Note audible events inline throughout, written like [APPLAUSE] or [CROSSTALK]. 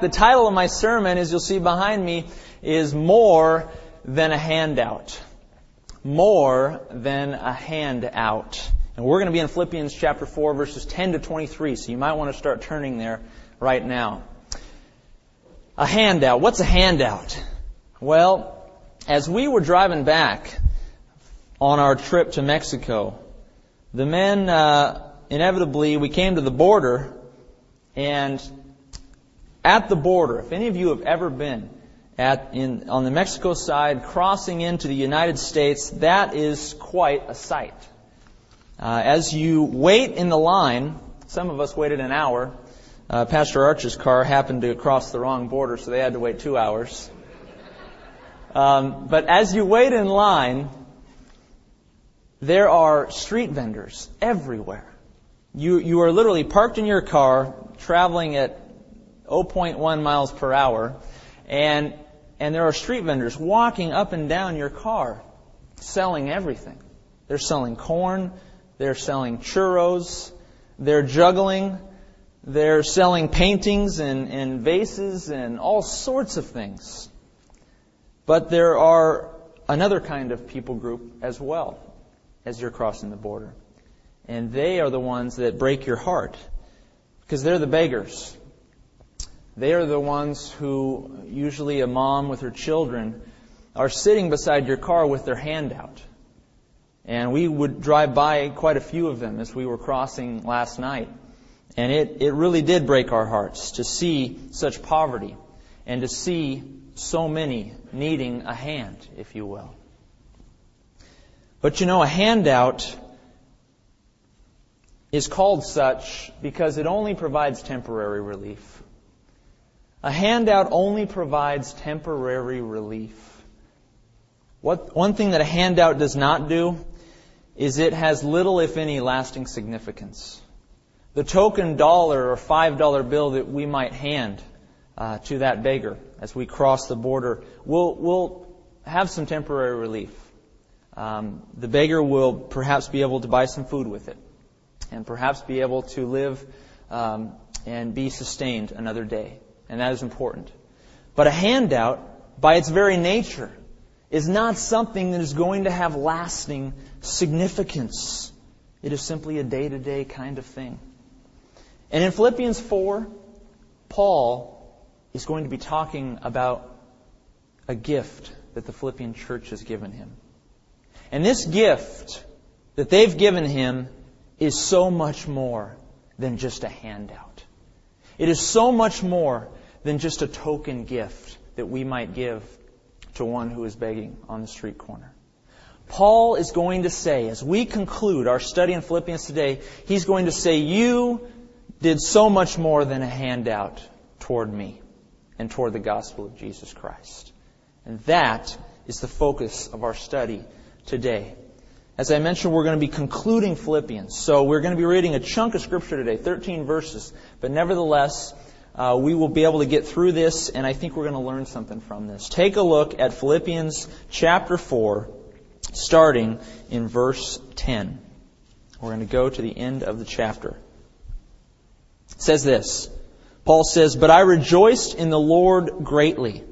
The title of my sermon, as you'll see behind me, is More Than a Handout. More Than a Handout. And we're going to be in Philippians chapter 4, verses 10 to 23, so you might want to start turning there right now. A handout. What's a handout? Well, as we were driving back on our trip to Mexico, the men, uh, inevitably, we came to the border, and at the border, if any of you have ever been at, in, on the Mexico side, crossing into the United States, that is quite a sight. Uh, as you wait in the line, some of us waited an hour. Uh, Pastor Archer's car happened to cross the wrong border, so they had to wait two hours. Um, but as you wait in line, there are street vendors everywhere. You, you are literally parked in your car, traveling at 0.1 miles per hour, and, and there are street vendors walking up and down your car selling everything. They're selling corn, they're selling churros, they're juggling, they're selling paintings and, and vases and all sorts of things. But there are another kind of people group as well as you're crossing the border. And they are the ones that break your heart because they're the beggars. They are the ones who, usually a mom with her children, are sitting beside your car with their hand out. And we would drive by quite a few of them as we were crossing last night. And it, it really did break our hearts to see such poverty and to see so many needing a hand, if you will. But you know, a handout is called such because it only provides temporary relief. A handout only provides temporary relief. What, one thing that a handout does not do is it has little, if any, lasting significance. The token dollar or five dollar bill that we might hand uh, to that beggar as we cross the border will will have some temporary relief. Um, the beggar will perhaps be able to buy some food with it, and perhaps be able to live um, and be sustained another day and that is important. But a handout, by its very nature, is not something that is going to have lasting significance. It is simply a day to day kind of thing. And in Philippians 4, Paul is going to be talking about a gift that the Philippian church has given him. And this gift that they've given him is so much more than just a handout. It is so much more than just a token gift that we might give to one who is begging on the street corner. Paul is going to say, as we conclude our study in Philippians today, he's going to say, You did so much more than a handout toward me and toward the gospel of Jesus Christ. And that is the focus of our study today. As I mentioned, we're going to be concluding Philippians. So we're going to be reading a chunk of scripture today, 13 verses. But nevertheless, uh, we will be able to get through this, and I think we're going to learn something from this. Take a look at Philippians chapter 4, starting in verse 10. We're going to go to the end of the chapter. It says this Paul says, But I rejoiced in the Lord greatly,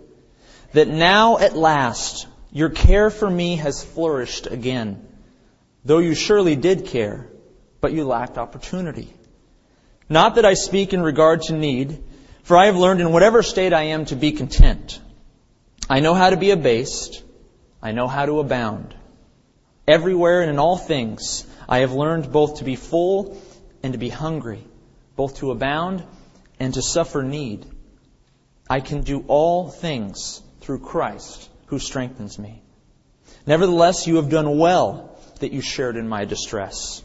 that now at last your care for me has flourished again, though you surely did care, but you lacked opportunity. Not that I speak in regard to need, for I have learned in whatever state I am to be content. I know how to be abased. I know how to abound. Everywhere and in all things, I have learned both to be full and to be hungry, both to abound and to suffer need. I can do all things through Christ who strengthens me. Nevertheless, you have done well that you shared in my distress.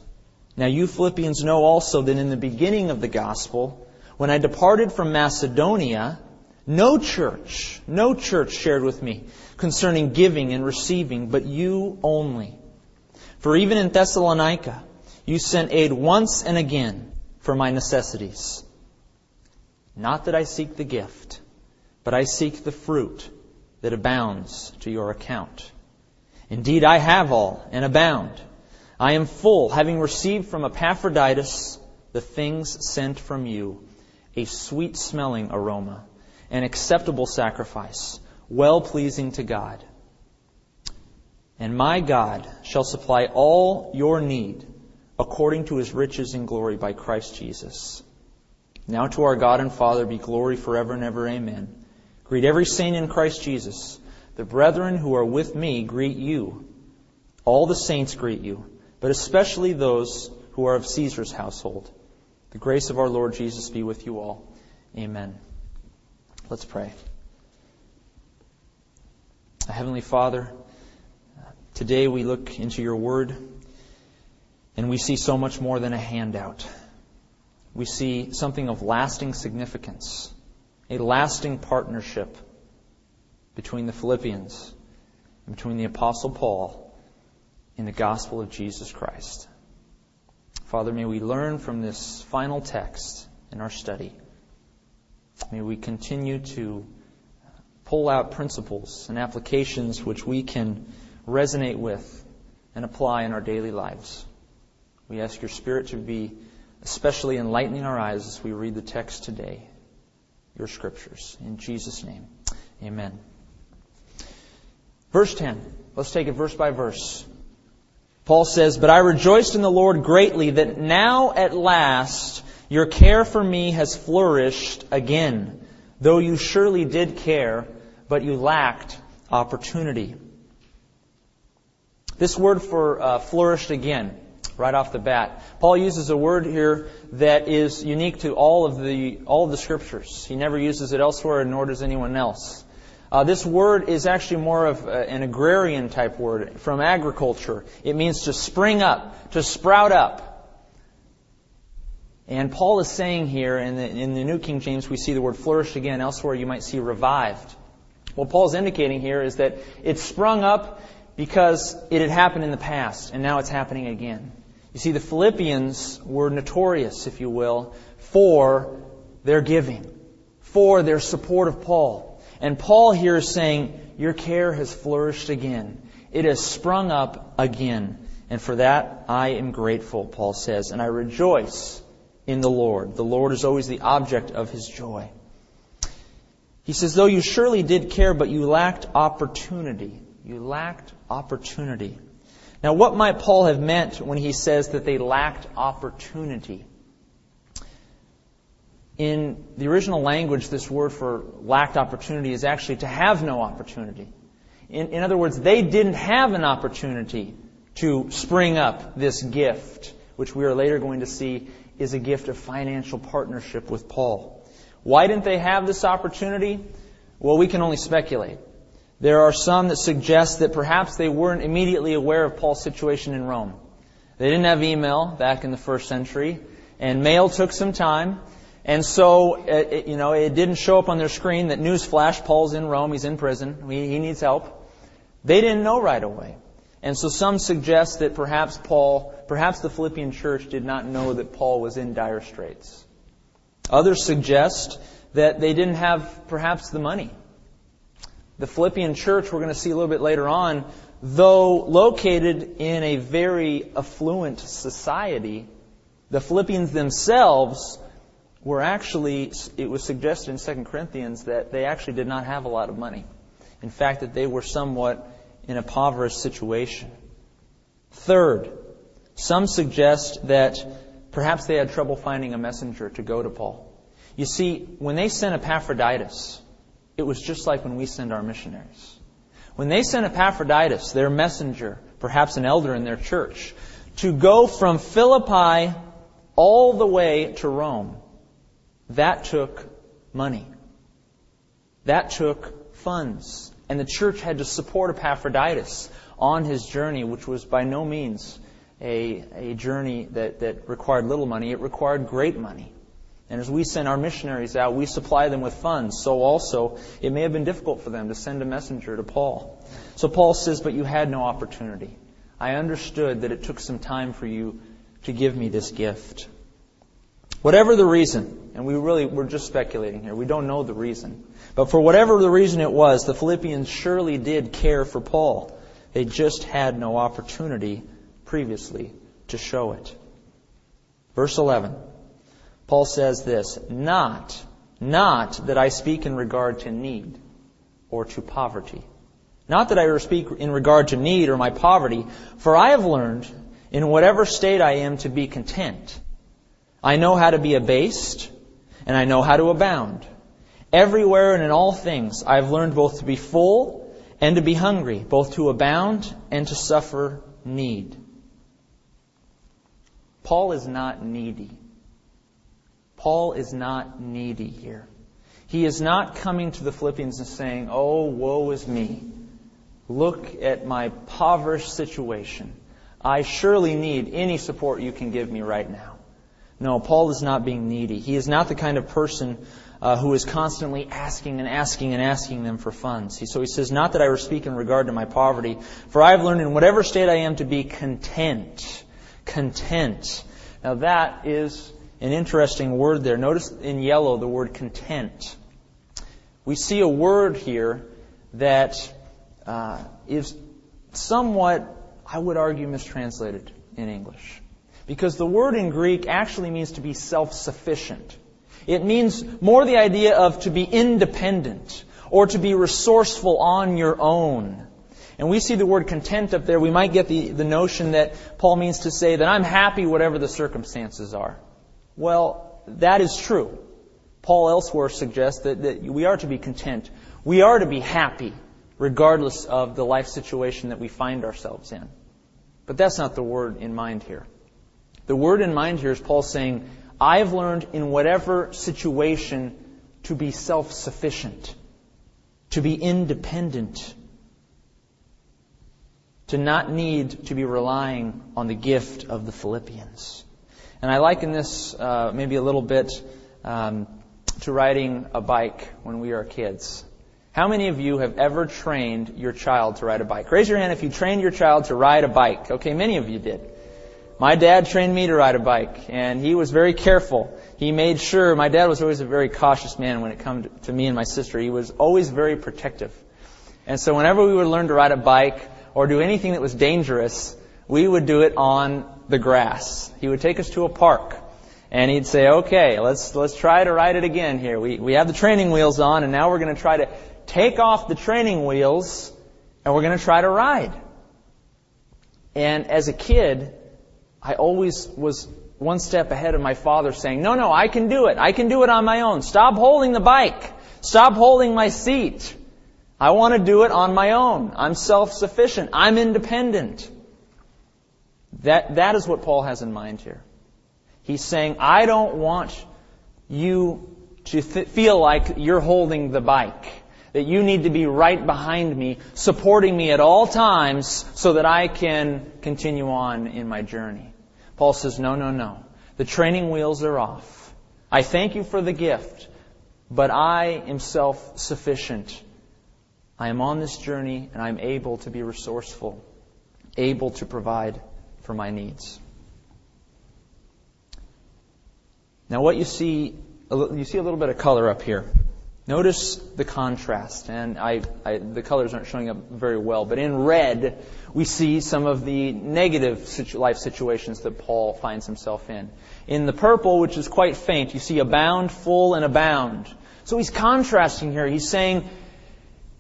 Now you Philippians know also that in the beginning of the gospel, when I departed from Macedonia, no church, no church shared with me concerning giving and receiving, but you only. For even in Thessalonica, you sent aid once and again for my necessities. Not that I seek the gift, but I seek the fruit that abounds to your account. Indeed, I have all and abound. I am full, having received from Epaphroditus the things sent from you, a sweet smelling aroma, an acceptable sacrifice, well pleasing to God. And my God shall supply all your need according to his riches in glory by Christ Jesus. Now to our God and Father be glory forever and ever. Amen. Greet every saint in Christ Jesus. The brethren who are with me greet you. All the saints greet you, but especially those who are of Caesar's household. The grace of our Lord Jesus be with you all. Amen. Let's pray. Heavenly Father, today we look into your word and we see so much more than a handout. We see something of lasting significance, a lasting partnership between the Philippians and between the Apostle Paul in the gospel of Jesus Christ. Father, may we learn from this final text in our study. May we continue to pull out principles and applications which we can resonate with and apply in our daily lives. We ask your Spirit to be especially enlightening our eyes as we read the text today, your scriptures. In Jesus' name, amen. Verse 10. Let's take it verse by verse. Paul says, But I rejoiced in the Lord greatly that now at last your care for me has flourished again, though you surely did care, but you lacked opportunity. This word for uh, flourished again, right off the bat. Paul uses a word here that is unique to all of the all of the scriptures. He never uses it elsewhere, nor does anyone else. Uh, this word is actually more of uh, an agrarian type word from agriculture. It means to spring up, to sprout up. And Paul is saying here, in the, in the New King James, we see the word flourish again. Elsewhere, you might see revived. What Paul's indicating here is that it sprung up because it had happened in the past, and now it's happening again. You see, the Philippians were notorious, if you will, for their giving, for their support of Paul. And Paul here is saying, Your care has flourished again. It has sprung up again. And for that I am grateful, Paul says, and I rejoice in the Lord. The Lord is always the object of his joy. He says, Though you surely did care, but you lacked opportunity. You lacked opportunity. Now, what might Paul have meant when he says that they lacked opportunity? In the original language, this word for lacked opportunity is actually to have no opportunity. In, in other words, they didn't have an opportunity to spring up this gift, which we are later going to see is a gift of financial partnership with Paul. Why didn't they have this opportunity? Well, we can only speculate. There are some that suggest that perhaps they weren't immediately aware of Paul's situation in Rome. They didn't have email back in the first century, and mail took some time. And so, uh, it, you know, it didn't show up on their screen that newsflash, Paul's in Rome, he's in prison, he, he needs help. They didn't know right away. And so some suggest that perhaps Paul, perhaps the Philippian church did not know that Paul was in dire straits. Others suggest that they didn't have perhaps the money. The Philippian church, we're going to see a little bit later on, though located in a very affluent society, the Philippians themselves were actually, it was suggested in 2 Corinthians that they actually did not have a lot of money. In fact, that they were somewhat in a impoverished situation. Third, some suggest that perhaps they had trouble finding a messenger to go to Paul. You see, when they sent Epaphroditus, it was just like when we send our missionaries. When they sent Epaphroditus, their messenger, perhaps an elder in their church, to go from Philippi all the way to Rome, that took money. That took funds. And the church had to support Epaphroditus on his journey, which was by no means a, a journey that, that required little money. It required great money. And as we send our missionaries out, we supply them with funds. So also, it may have been difficult for them to send a messenger to Paul. So Paul says, But you had no opportunity. I understood that it took some time for you to give me this gift. Whatever the reason, and we really, we're just speculating here. We don't know the reason. But for whatever the reason it was, the Philippians surely did care for Paul. They just had no opportunity previously to show it. Verse 11. Paul says this, not, Not that I speak in regard to need or to poverty. Not that I speak in regard to need or my poverty, for I have learned in whatever state I am to be content. I know how to be abased, and I know how to abound. Everywhere and in all things I have learned both to be full and to be hungry, both to abound and to suffer need. Paul is not needy. Paul is not needy here. He is not coming to the Philippians and saying, Oh, woe is me. Look at my impoverished situation. I surely need any support you can give me right now. No, Paul is not being needy. He is not the kind of person uh, who is constantly asking and asking and asking them for funds. He, so he says, Not that I speak in regard to my poverty, for I have learned in whatever state I am to be content. Content. Now that is an interesting word there. Notice in yellow the word content. We see a word here that uh, is somewhat, I would argue, mistranslated in English. Because the word in Greek actually means to be self-sufficient. It means more the idea of to be independent or to be resourceful on your own. And we see the word content up there, we might get the, the notion that Paul means to say that I'm happy whatever the circumstances are. Well, that is true. Paul elsewhere suggests that, that we are to be content. We are to be happy regardless of the life situation that we find ourselves in. But that's not the word in mind here. The word in mind here is Paul saying, I've learned in whatever situation to be self-sufficient, to be independent, to not need to be relying on the gift of the Philippians. And I liken this uh, maybe a little bit um, to riding a bike when we are kids. How many of you have ever trained your child to ride a bike? Raise your hand if you trained your child to ride a bike. Okay, many of you did. My dad trained me to ride a bike, and he was very careful. He made sure, my dad was always a very cautious man when it came to me and my sister. He was always very protective. And so whenever we would learn to ride a bike or do anything that was dangerous, we would do it on the grass. He would take us to a park. And he'd say, okay, let's, let's try to ride it again here. We, we have the training wheels on and now we're going to try to take off the training wheels and we're going to try to ride. And as a kid, I always was one step ahead of my father saying, no, no, I can do it. I can do it on my own. Stop holding the bike. Stop holding my seat. I want to do it on my own. I'm self-sufficient. I'm independent. That, that is what Paul has in mind here. He's saying, I don't want you to th- feel like you're holding the bike. That you need to be right behind me, supporting me at all times so that I can continue on in my journey. Paul says, no, no, no. The training wheels are off. I thank you for the gift, but I am self-sufficient. I am on this journey and I'm able to be resourceful, able to provide for my needs. Now what you see, you see a little bit of color up here. Notice the contrast, and I, I, the colors aren't showing up very well, but in red, we see some of the negative situ- life situations that Paul finds himself in. In the purple, which is quite faint, you see abound, full, and abound. So he's contrasting here. He's saying,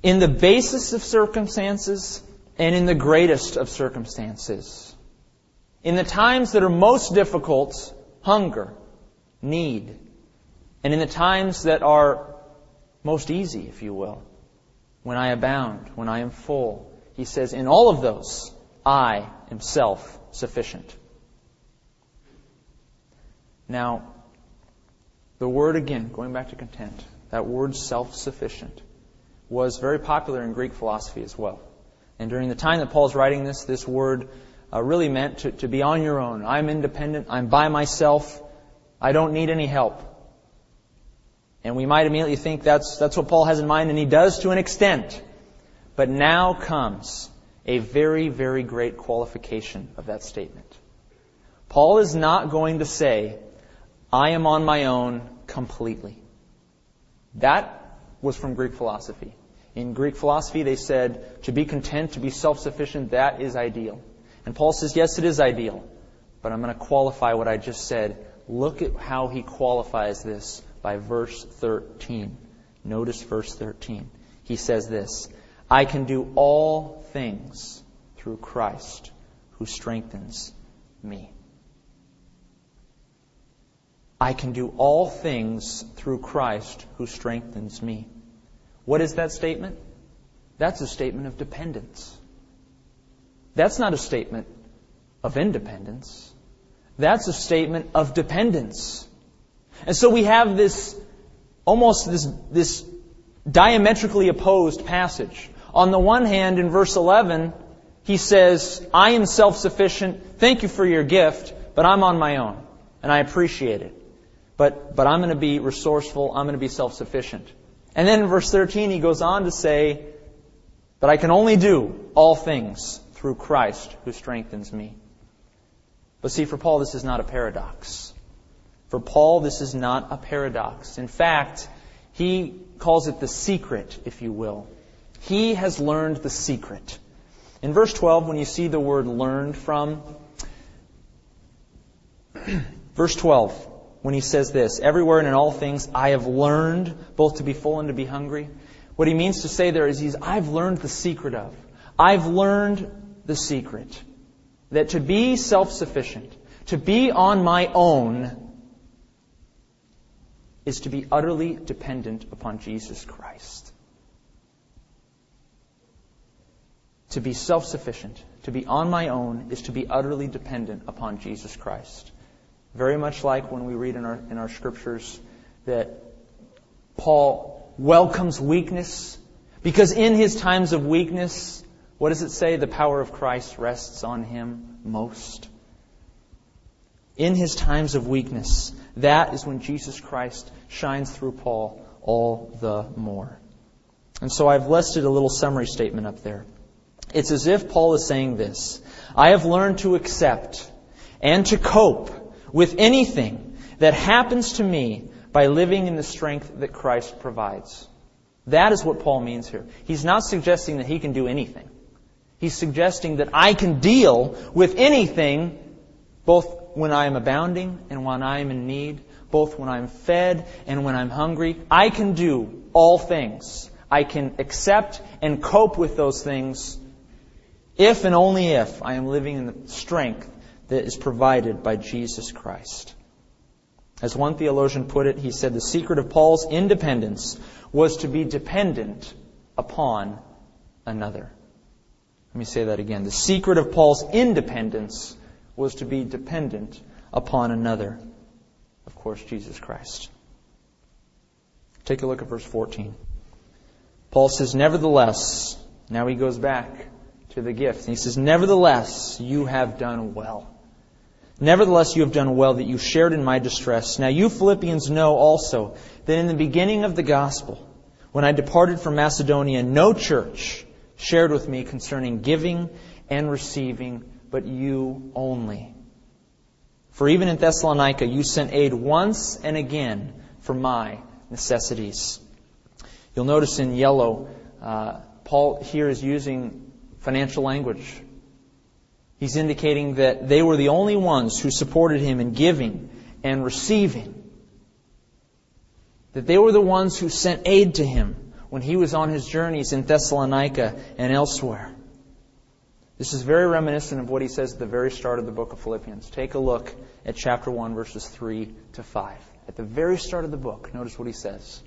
in the basis of circumstances and in the greatest of circumstances. In the times that are most difficult, hunger, need. And in the times that are most easy, if you will. When I abound, when I am full. He says, in all of those, I am self-sufficient. Now, the word again, going back to content, that word self-sufficient was very popular in Greek philosophy as well. And during the time that Paul's writing this, this word uh, really meant to, to be on your own. I'm independent. I'm by myself. I don't need any help. And we might immediately think that's, that's what Paul has in mind, and he does to an extent. But now comes a very, very great qualification of that statement. Paul is not going to say, I am on my own completely. That was from Greek philosophy. In Greek philosophy, they said, to be content, to be self-sufficient, that is ideal. And Paul says, yes, it is ideal. But I'm going to qualify what I just said. Look at how he qualifies this by verse 13. Notice verse 13. He says this I can do all things through Christ who strengthens me. I can do all things through Christ who strengthens me. What is that statement? That's a statement of dependence. That's not a statement of independence. That's a statement of dependence. And so we have this almost this, this diametrically opposed passage. On the one hand, in verse 11, he says, I am self sufficient. Thank you for your gift, but I'm on my own. And I appreciate it. But, but I'm going to be resourceful. I'm going to be self sufficient. And then in verse 13, he goes on to say, But I can only do all things through Christ who strengthens me. But see, for Paul, this is not a paradox. For Paul, this is not a paradox. In fact, he calls it the secret, if you will. He has learned the secret. In verse 12, when you see the word learned from, [CLEARS THROAT] verse 12, when he says this, everywhere and in all things I have learned both to be full and to be hungry. What he means to say there is he's, I've learned the secret of. I've learned the secret that to be self-sufficient, to be on my own, is to be utterly dependent upon Jesus Christ. To be self-sufficient, to be on my own, is to be utterly dependent upon Jesus Christ. Very much like when we read in our, in our scriptures that Paul welcomes weakness, because in his times of weakness, what does it say? The power of Christ rests on him most. In his times of weakness, that is when Jesus Christ shines through Paul all the more. And so I've listed a little summary statement up there. It's as if Paul is saying this I have learned to accept and to cope with anything that happens to me by living in the strength that Christ provides. That is what Paul means here. He's not suggesting that he can do anything. He's suggesting that I can deal with anything, both when I am abounding and when I am in need, both when I'm fed and when I'm hungry. I can do all things. I can accept and cope with those things if and only if I am living in the strength that is provided by Jesus Christ. As one theologian put it, he said the secret of Paul's independence was to be dependent upon another. Let me say that again. The secret of Paul's independence was to be dependent upon another. Of course, Jesus Christ. Take a look at verse 14. Paul says, Nevertheless, now he goes back to the gift. And he says, Nevertheless, you have done well. Nevertheless, you have done well that you shared in my distress. Now, you Philippians know also that in the beginning of the gospel, when I departed from Macedonia, no church shared with me concerning giving and receiving, but you only. For even in Thessalonica, you sent aid once and again for my necessities. You'll notice in yellow, uh, Paul here is using financial language. He's indicating that they were the only ones who supported him in giving and receiving. That they were the ones who sent aid to him when he was on his journeys in Thessalonica and elsewhere. This is very reminiscent of what he says at the very start of the book of Philippians. Take a look at chapter 1, verses 3 to 5. At the very start of the book, notice what he says.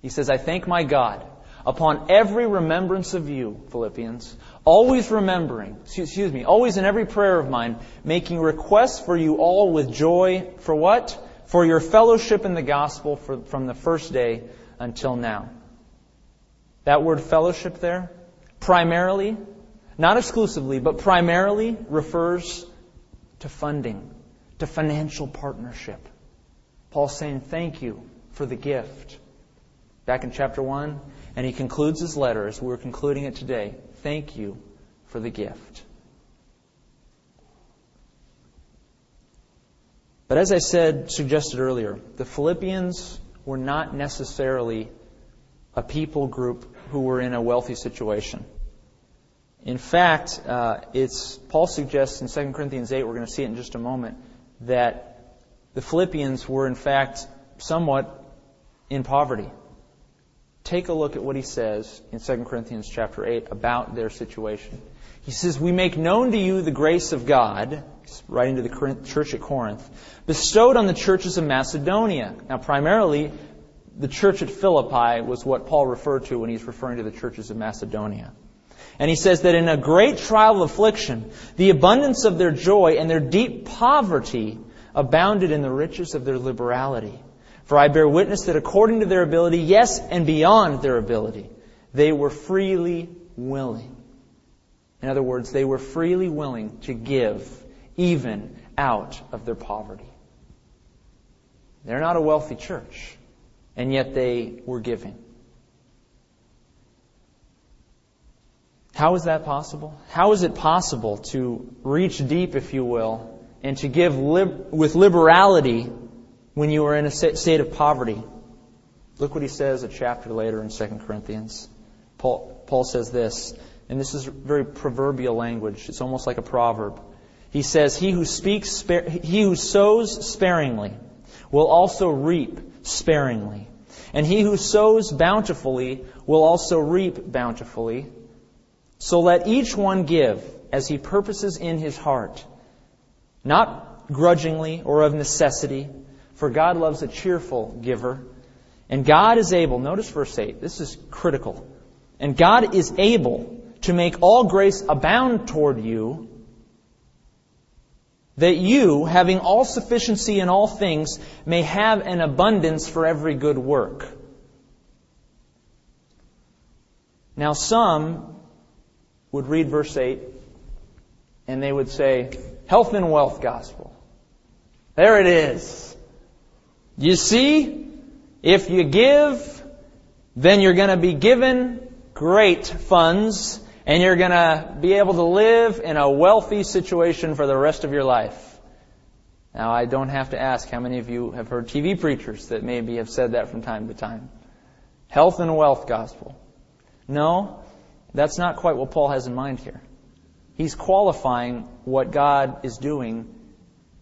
He says, I thank my God upon every remembrance of you, Philippians, always remembering, excuse me, always in every prayer of mine, making requests for you all with joy. For what? For your fellowship in the gospel for, from the first day until now that word fellowship there, primarily, not exclusively, but primarily refers to funding, to financial partnership. Paul's saying thank you for the gift. Back in chapter 1, and he concludes his letter as we're concluding it today. Thank you for the gift. But as I said, suggested earlier, the Philippians were not necessarily a people group who were in a wealthy situation. In fact, uh, it's Paul suggests in 2 Corinthians 8, we're going to see it in just a moment, that the Philippians were in fact somewhat in poverty. Take a look at what he says in 2 Corinthians chapter 8 about their situation. He says, We make known to you the grace of God, writing to the church at Corinth, bestowed on the churches of Macedonia. Now, primarily, the church at Philippi was what Paul referred to when he's referring to the churches of Macedonia. And he says that in a great trial of affliction, the abundance of their joy and their deep poverty abounded in the riches of their liberality. For I bear witness that according to their ability, yes, and beyond their ability, they were freely willing. In other words, they were freely willing to give even out of their poverty. They're not a wealthy church, and yet they were giving. How is that possible? How is it possible to reach deep, if you will, and to give lib- with liberality when you are in a state of poverty? Look what he says a chapter later in 2 Corinthians. Paul, Paul says this, and this is very proverbial language. It's almost like a proverb. He says, He who speaks, he who sows sparingly will also reap sparingly. And he who sows bountifully will also reap bountifully. So let each one give as he purposes in his heart, not grudgingly or of necessity, for God loves a cheerful giver. And God is able, notice verse 8, this is critical. And God is able to make all grace abound toward you, that you, having all sufficiency in all things, may have an abundance for every good work. Now, some would read verse 8 and they would say, Health and wealth gospel. There it is. You see, if you give, then you're going to be given great funds and you're going to be able to live in a wealthy situation for the rest of your life. Now, I don't have to ask how many of you have heard TV preachers that maybe have said that from time to time. Health and wealth gospel. No, that's not quite what Paul has in mind here. He's qualifying what God is doing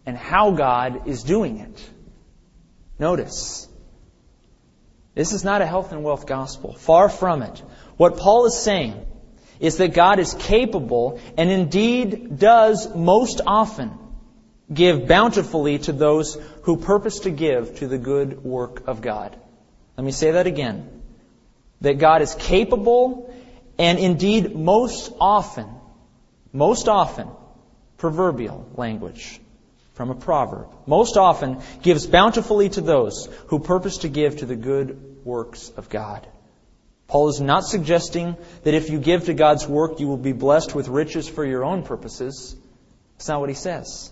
and how God is doing it. Notice, this is not a health and wealth gospel. Far from it. What Paul is saying is that God is capable and indeed does most often give bountifully to those who purpose to give to the good work of God. Let me say that again. That God is capable and indeed most often, most often, proverbial language from a proverb, most often gives bountifully to those who purpose to give to the good works of God. Paul is not suggesting that if you give to God's work, you will be blessed with riches for your own purposes. That's not what he says.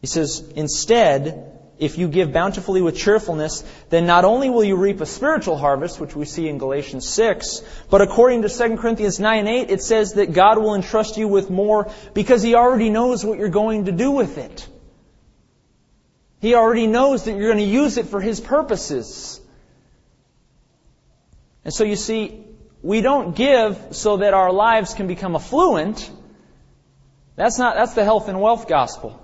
He says, instead, if you give bountifully with cheerfulness, then not only will you reap a spiritual harvest, which we see in Galatians 6, but according to 2 Corinthians 9 8, it says that God will entrust you with more because He already knows what you're going to do with it. He already knows that you're going to use it for His purposes. And so you see, we don't give so that our lives can become affluent. That's not, that's the health and wealth gospel.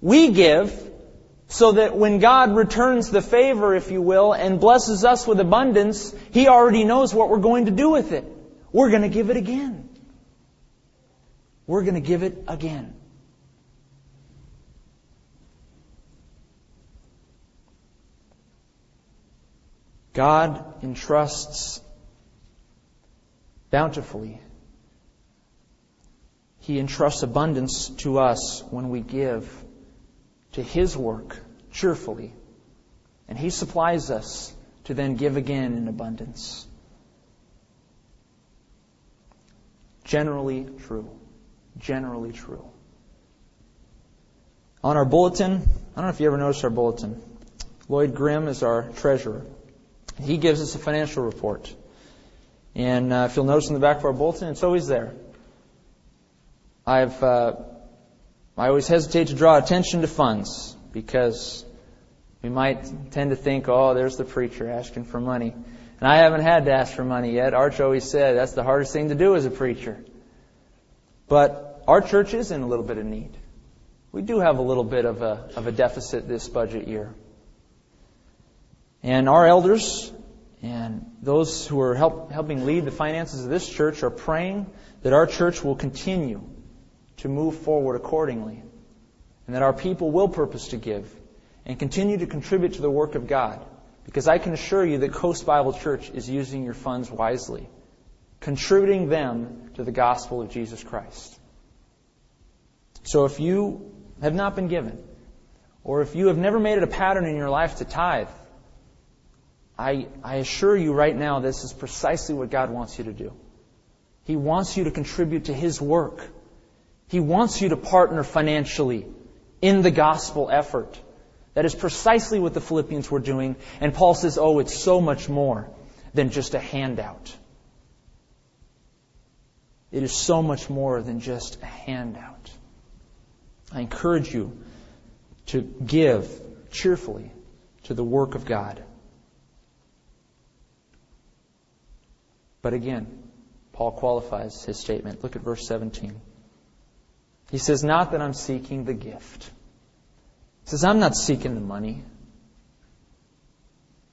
We give so that when God returns the favor, if you will, and blesses us with abundance, He already knows what we're going to do with it. We're going to give it again. We're going to give it again. God entrusts bountifully. He entrusts abundance to us when we give to His work cheerfully. And He supplies us to then give again in abundance. Generally true. Generally true. On our bulletin, I don't know if you ever noticed our bulletin. Lloyd Grimm is our treasurer. He gives us a financial report. And uh, if you'll notice in the back of our bulletin, it's always there. I've, uh, I always hesitate to draw attention to funds because we might tend to think, oh, there's the preacher asking for money. And I haven't had to ask for money yet. Arch always said that's the hardest thing to do as a preacher. But our church is in a little bit of need. We do have a little bit of a, of a deficit this budget year. And our elders and those who are help, helping lead the finances of this church are praying that our church will continue to move forward accordingly and that our people will purpose to give and continue to contribute to the work of God. Because I can assure you that Coast Bible Church is using your funds wisely, contributing them to the gospel of Jesus Christ. So if you have not been given, or if you have never made it a pattern in your life to tithe, I, I assure you right now this is precisely what God wants you to do. He wants you to contribute to His work. He wants you to partner financially in the gospel effort. That is precisely what the Philippians were doing. And Paul says, oh, it's so much more than just a handout. It is so much more than just a handout. I encourage you to give cheerfully to the work of God. But again, Paul qualifies his statement. Look at verse 17. He says, Not that I'm seeking the gift. He says, I'm not seeking the money.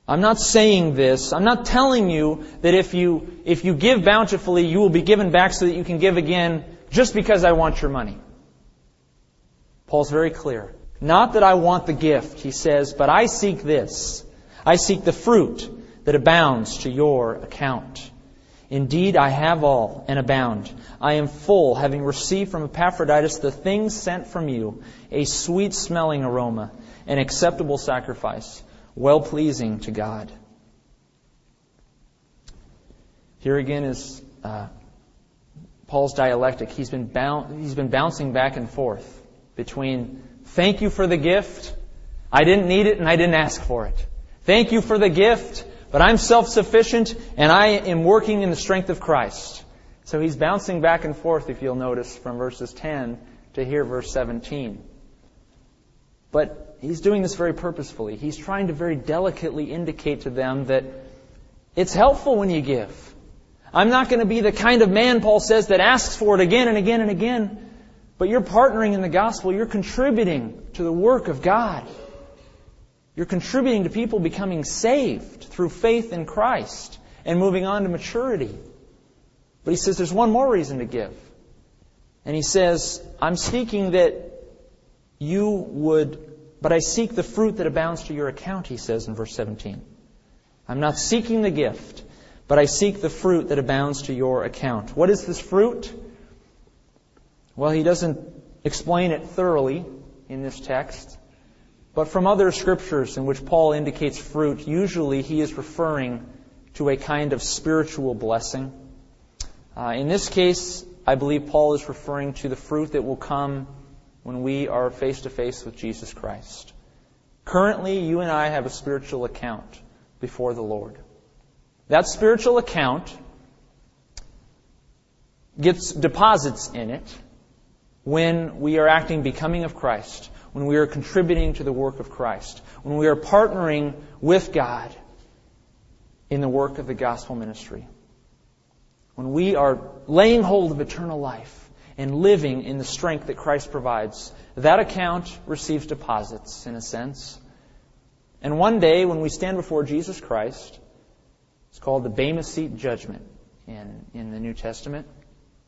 I'm not saying this. I'm not telling you that if you, if you give bountifully, you will be given back so that you can give again just because I want your money. Paul's very clear. Not that I want the gift, he says, but I seek this. I seek the fruit that abounds to your account. Indeed, I have all and abound. I am full, having received from Epaphroditus the things sent from you, a sweet smelling aroma, an acceptable sacrifice, well pleasing to God. Here again is uh, Paul's dialectic. He's been, he's been bouncing back and forth between thank you for the gift, I didn't need it and I didn't ask for it. Thank you for the gift, but I'm self-sufficient and I am working in the strength of Christ. So he's bouncing back and forth, if you'll notice, from verses 10 to here, verse 17. But he's doing this very purposefully. He's trying to very delicately indicate to them that it's helpful when you give. I'm not going to be the kind of man, Paul says, that asks for it again and again and again. But you're partnering in the gospel. You're contributing to the work of God. You're contributing to people becoming saved through faith in Christ and moving on to maturity. But he says there's one more reason to give. And he says, I'm seeking that you would, but I seek the fruit that abounds to your account, he says in verse 17. I'm not seeking the gift, but I seek the fruit that abounds to your account. What is this fruit? Well, he doesn't explain it thoroughly in this text. But from other scriptures in which Paul indicates fruit, usually he is referring to a kind of spiritual blessing. Uh, in this case, I believe Paul is referring to the fruit that will come when we are face to face with Jesus Christ. Currently, you and I have a spiritual account before the Lord. That spiritual account gets deposits in it when we are acting becoming of Christ when we are contributing to the work of Christ, when we are partnering with God in the work of the gospel ministry, when we are laying hold of eternal life and living in the strength that Christ provides, that account receives deposits, in a sense. And one day, when we stand before Jesus Christ, it's called the Bema Seat Judgment in, in the New Testament.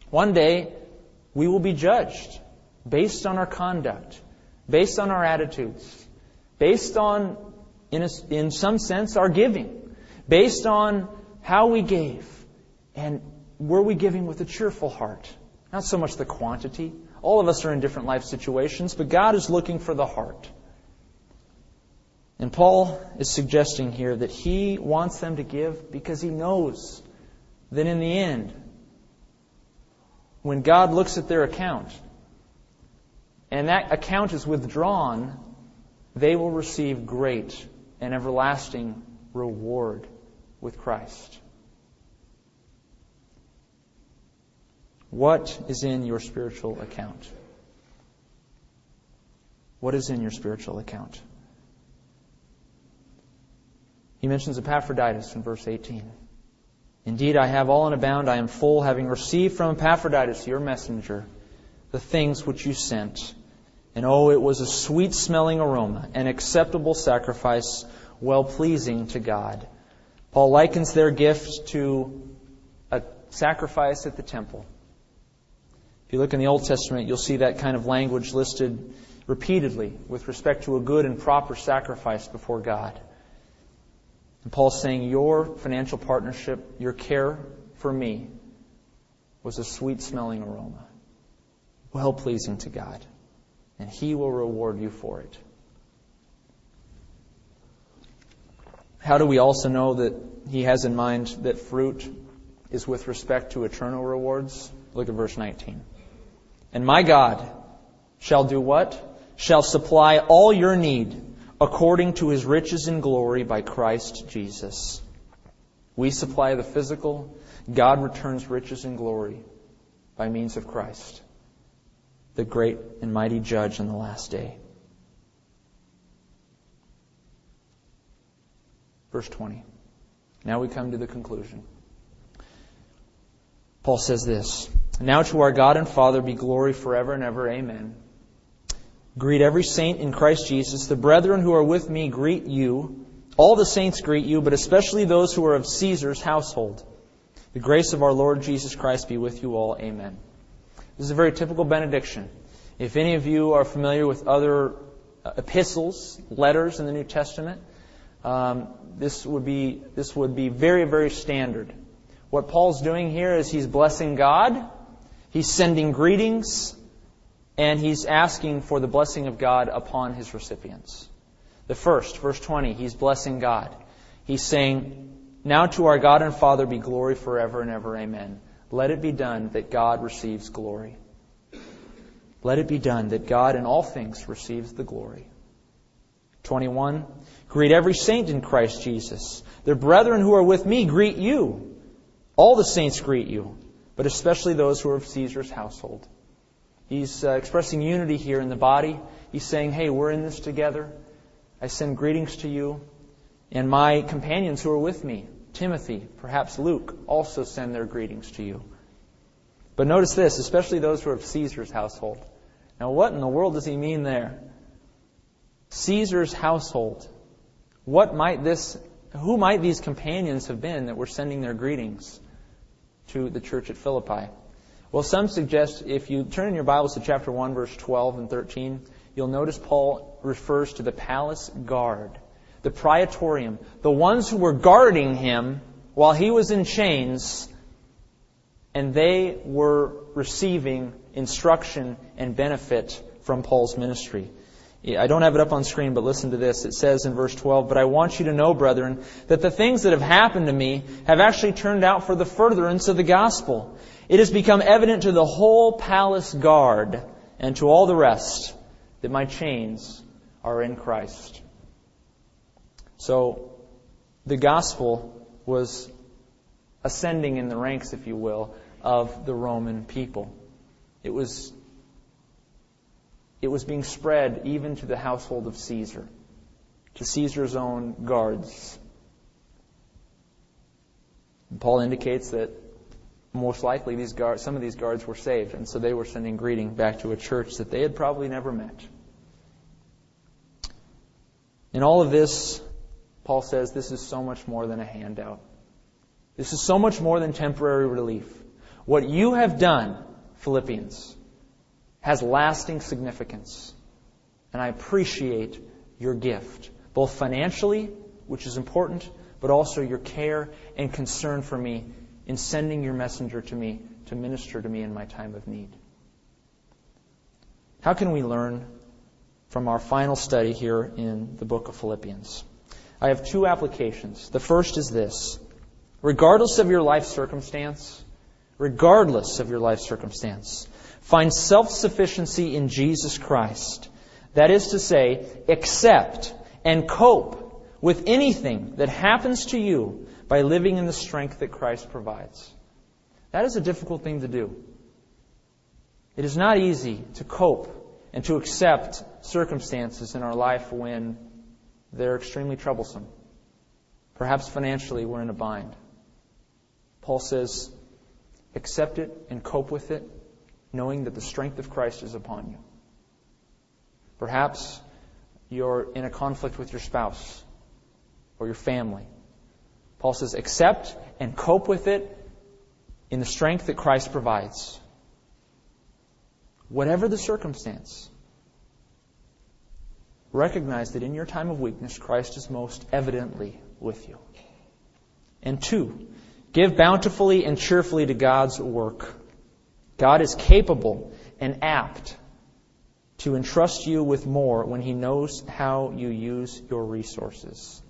One day, we will be judged based on our conduct based on our attitudes, based on, in, a, in some sense, our giving, based on how we gave, and were we giving with a cheerful heart? Not so much the quantity. All of us are in different life situations, but God is looking for the heart. And Paul is suggesting here that he wants them to give because he knows that in the end, when God looks at their account, and that account is withdrawn, they will receive great and everlasting reward with Christ. What is in your spiritual account? What is in your spiritual account? He mentions Epaphroditus in verse 18. Indeed, I have all in abound. I am full, having received from Epaphroditus, your messenger, the things which you sent and oh, it was a sweet smelling aroma, an acceptable sacrifice, well pleasing to God. Paul likens their gift to a sacrifice at the temple. If you look in the Old Testament, you'll see that kind of language listed repeatedly with respect to a good and proper sacrifice before God. And Paul's saying, Your financial partnership, your care for me, was a sweet smelling aroma, well pleasing to God, and He will reward you for it. How do we also know that He has in mind that fruit is with respect to eternal rewards? Look at verse 19. And my God shall do what? Shall supply all your need according to his riches in glory by Christ Jesus. We supply the physical, God returns riches and glory by means of Christ, the great and mighty judge in the last day. Verse 20. Now we come to the conclusion. Paul says this Now to our God and Father be glory forever and ever. Amen. Greet every saint in Christ Jesus. The brethren who are with me greet you. All the saints greet you, but especially those who are of Caesar's household. The grace of our Lord Jesus Christ be with you all. Amen. This is a very typical benediction. If any of you are familiar with other uh, epistles, letters in the New Testament, um, this would be this would be very very standard. What Paul's doing here is he's blessing God, he's sending greetings, and he's asking for the blessing of God upon his recipients. The first, verse 20, he's blessing God. He's saying, Now to our God and Father be glory forever and ever. Amen. Let it be done that God receives glory. Let it be done that God in all things receives the glory. 21. Greet every saint in Christ Jesus. The brethren who are with me greet you. All the saints greet you, but especially those who are of Caesar's household. He's uh, expressing unity here in the body. He's saying, hey, we're in this together. I send greetings to you. And my companions who are with me, Timothy, perhaps Luke, also send their greetings to you. But notice this, especially those who are of Caesar's household. Now, what in the world does he mean there? Caesar's household. What might this, who might these companions have been that were sending their greetings to the church at Philippi? Well, some suggest if you turn in your Bibles to chapter 1, verse 12 and 13, you'll notice Paul refers to the palace guard, the praetorium, the ones who were guarding him while he was in chains, and they were receiving instruction and benefit from Paul's ministry. I don't have it up on screen, but listen to this. It says in verse 12, But I want you to know, brethren, that the things that have happened to me have actually turned out for the furtherance of the gospel it has become evident to the whole palace guard and to all the rest that my chains are in Christ. So, the gospel was ascending in the ranks, if you will, of the Roman people. It was, it was being spread even to the household of Caesar, to Caesar's own guards. And Paul indicates that most likely these guards, some of these guards were saved, and so they were sending greeting back to a church that they had probably never met. In all of this, Paul says this is so much more than a handout. This is so much more than temporary relief. What you have done, Philippians, has lasting significance. And I appreciate your gift, both financially, which is important, but also your care and concern for me in sending your messenger to me to minister to me in my time of need. How can we learn from our final study here in the book of Philippians? I have two applications. The first is this. Regardless of your life circumstance, regardless of your life circumstance, find self-sufficiency in Jesus Christ. That is to say, accept and cope with anything that happens to you by living in the strength that Christ provides. That is a difficult thing to do. It is not easy to cope and to accept circumstances in our life when they're extremely troublesome. Perhaps financially we're in a bind. Paul says, accept it and cope with it, knowing that the strength of Christ is upon you. Perhaps you're in a conflict with your spouse or your family. Paul says, accept and cope with it in the strength that Christ provides. Whatever the circumstance, recognize that in your time of weakness, Christ is most evidently with you. And two, give bountifully and cheerfully to God's work. God is capable and apt to entrust you with more when He knows how you use your resources.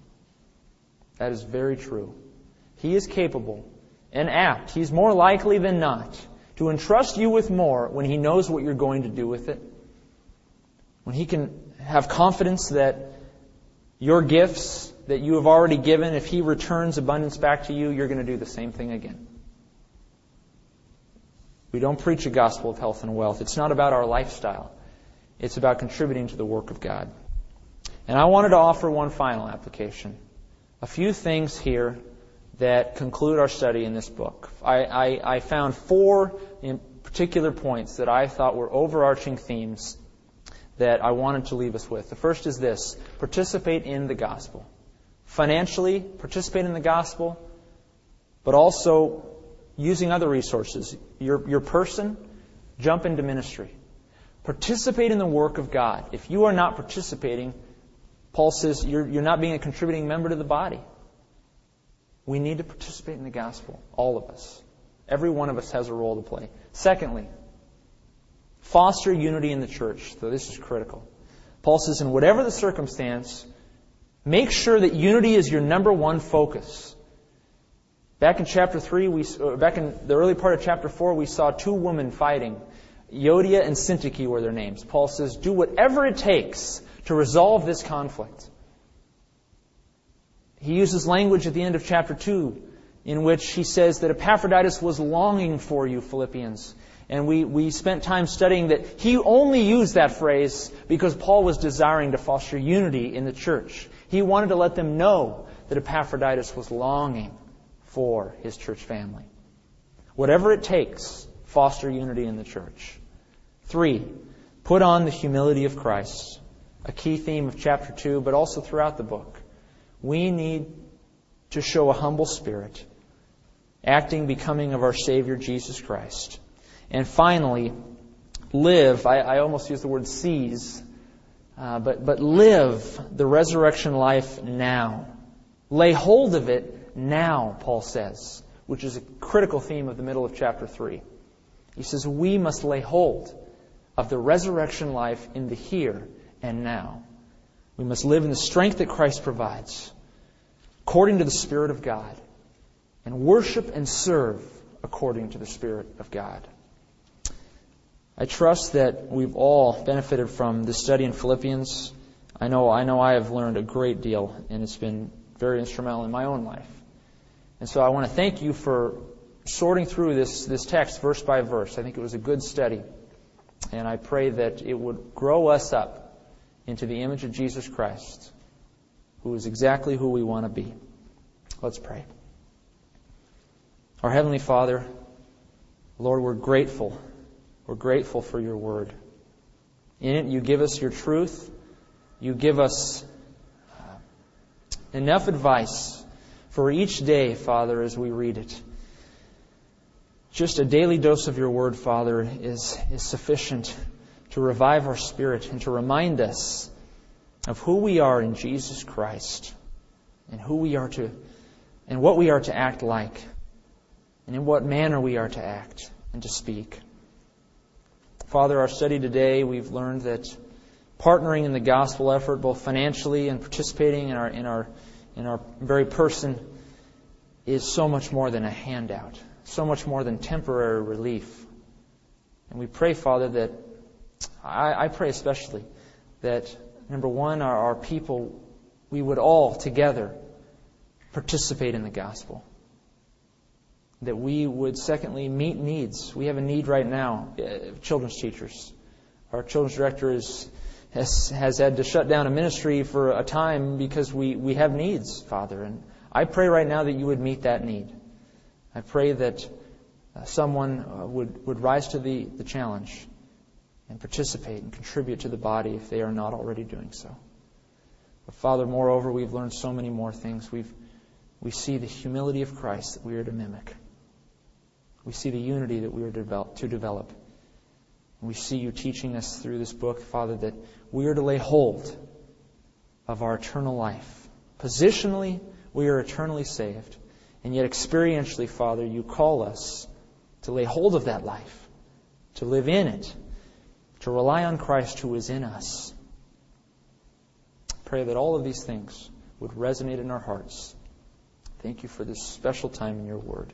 That is very true. He is capable and apt. He's more likely than not to entrust you with more when He knows what you're going to do with it. When He can have confidence that your gifts that you have already given, if He returns abundance back to you, you're going to do the same thing again. We don't preach a gospel of health and wealth. It's not about our lifestyle. It's about contributing to the work of God. And I wanted to offer one final application. A few things here that conclude our study in this book. I, I, I found four particular points that I thought were overarching themes that I wanted to leave us with. The first is this participate in the gospel. Financially, participate in the gospel, but also using other resources. Your, your person, jump into ministry. Participate in the work of God. If you are not participating, Paul says you're, you're not being a contributing member to the body. We need to participate in the gospel, all of us. Every one of us has a role to play. Secondly, Foster unity in the church. So this is critical. Paul says, in whatever the circumstance, make sure that unity is your number one focus. Back in chapter 3, we, uh, back in the early part of chapter 4, we saw two women fighting. Euodia and Syntyche were their names. Paul says, do whatever it takes to resolve this conflict. He uses language at the end of chapter 2 in which he says that Epaphroditus was longing for you, Philippians. And we, we spent time studying that he only used that phrase because Paul was desiring to foster unity in the church. He wanted to let them know that Epaphroditus was longing for his church family. Whatever it takes, foster unity in the church. Three, put on the humility of Christ. A key theme of chapter 2, but also throughout the book. We need to show a humble spirit, acting becoming of our Savior Jesus Christ. And finally, live, I, I almost use the word seize, uh, but, but live the resurrection life now. Lay hold of it now, Paul says, which is a critical theme of the middle of chapter 3. He says, We must lay hold of the resurrection life in the here and now. We must live in the strength that Christ provides, according to the Spirit of God, and worship and serve according to the Spirit of God. I trust that we've all benefited from this study in Philippians. I know, I know I have learned a great deal, and it's been very instrumental in my own life. And so I want to thank you for sorting through this, this text verse by verse. I think it was a good study. And I pray that it would grow us up into the image of Jesus Christ, who is exactly who we want to be. Let's pray. Our Heavenly Father, Lord, we're grateful we're grateful for your word. In it, you give us your truth. You give us uh, enough advice for each day, Father, as we read it. Just a daily dose of your word, Father, is, is sufficient to revive our spirit and to remind us of who we are in Jesus Christ and who we are to, and what we are to act like and in what manner we are to act and to speak. Father, our study today, we've learned that partnering in the gospel effort, both financially and participating in our, in our, in our very person, is so much more than a handout, so much more than temporary relief. And we pray, Father, that I, I pray especially that, number one, our, our people, we would all together participate in the gospel that we would, secondly, meet needs. We have a need right now, uh, children's teachers. Our children's director is, has, has had to shut down a ministry for a time because we, we have needs, Father. And I pray right now that you would meet that need. I pray that uh, someone uh, would, would rise to the, the challenge and participate and contribute to the body if they are not already doing so. But Father, moreover, we've learned so many more things. We've, we see the humility of Christ that we are to mimic. We see the unity that we are to develop. We see you teaching us through this book, Father, that we are to lay hold of our eternal life. Positionally, we are eternally saved. And yet, experientially, Father, you call us to lay hold of that life, to live in it, to rely on Christ who is in us. Pray that all of these things would resonate in our hearts. Thank you for this special time in your word.